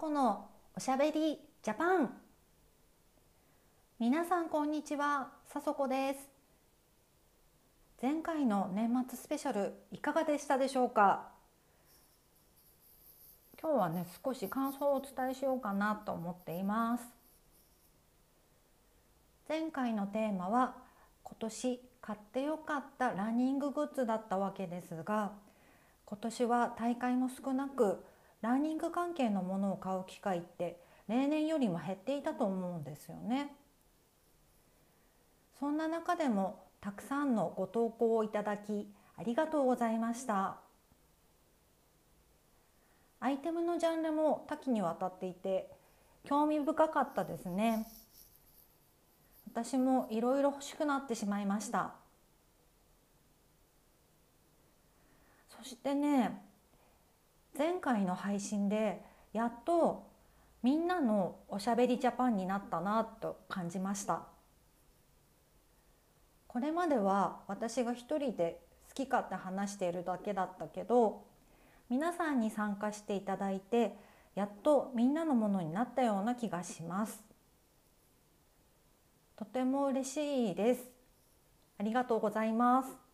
子のおしゃべりジャパン。皆さんこんにちはさそこです。前回の年末スペシャルいかがでしたでしょうか？今日はね少し感想をお伝えしようかなと思っています。前回のテーマは今年買ってよかったランニンググッズだったわけですが今年は大会も少なくランニング関係のものを買う機会って例年よりも減っていたと思うんですよね。そんな中でもたくさんのご投稿をいただきありがとうございました。アイテムのジャンルも多岐にわたっていて興味深かったですね。私もいろいろ欲しくなってしまいました。そしてね前回の配信でやっとみんなのおしゃべりジャパンになったなと感じました。これまでは私が一人で好き勝手話しているだけだったけど皆さんに参加していただいてやっとみんなのものになったような気がします。とても嬉しいです。ありがとうございます。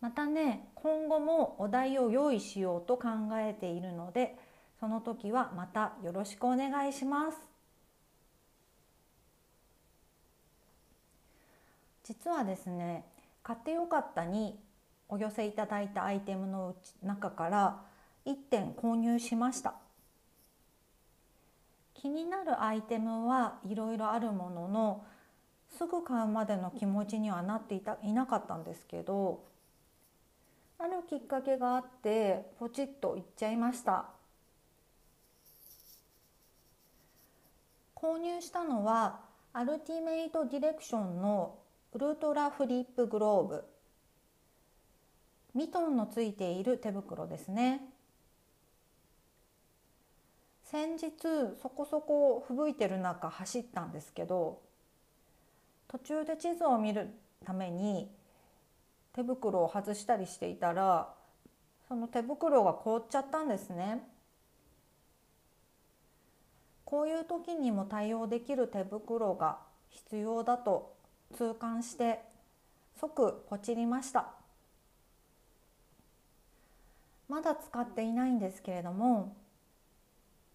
またね今後もお題を用意しようと考えているのでその時はまたよろしくお願いします。実はですね買ってよかったにお寄せいただいたアイテムの中から1点購入しました。気になるアイテムはいろいろあるもののすぐ買うまでの気持ちにはなっていたいなかったんですけどあるきっかけがあってポチッといっちゃいました。購入したのはアルティメイトディレクションのウルトラフリップグローブ。ミトンのついている手袋ですね。先日そこそこ吹雪いてる中走ったんですけど途中で地図を見るために手袋を外したりしていたらその手袋が凍っちゃったんですね。こういう時にも対応できる手袋が必要だと痛感して即ポチりましたまだ使っていないんですけれども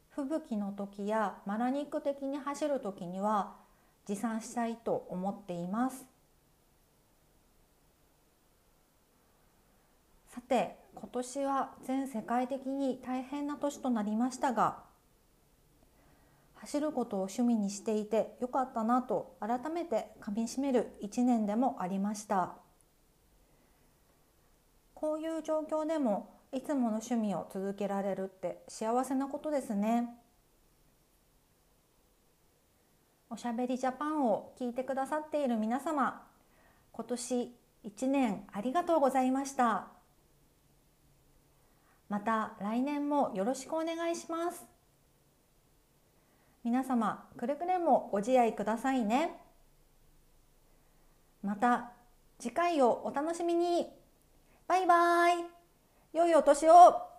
吹雪の時やマラニック的に走る時には持参したいと思っていますさて今年は全世界的に大変な年となりましたが走ることを趣味にしていてよかったなと改めてかみしめる一年でもありましたこういう状況でもいつもの趣味を続けられるって幸せなことですねおしゃべりジャパンを聞いてくださっている皆様今年1年ありがとうございました。また来年もよろしくお願いします。皆様くれぐれもご自愛くださいね。また次回をお楽しみに。バイバイ。良いお年を。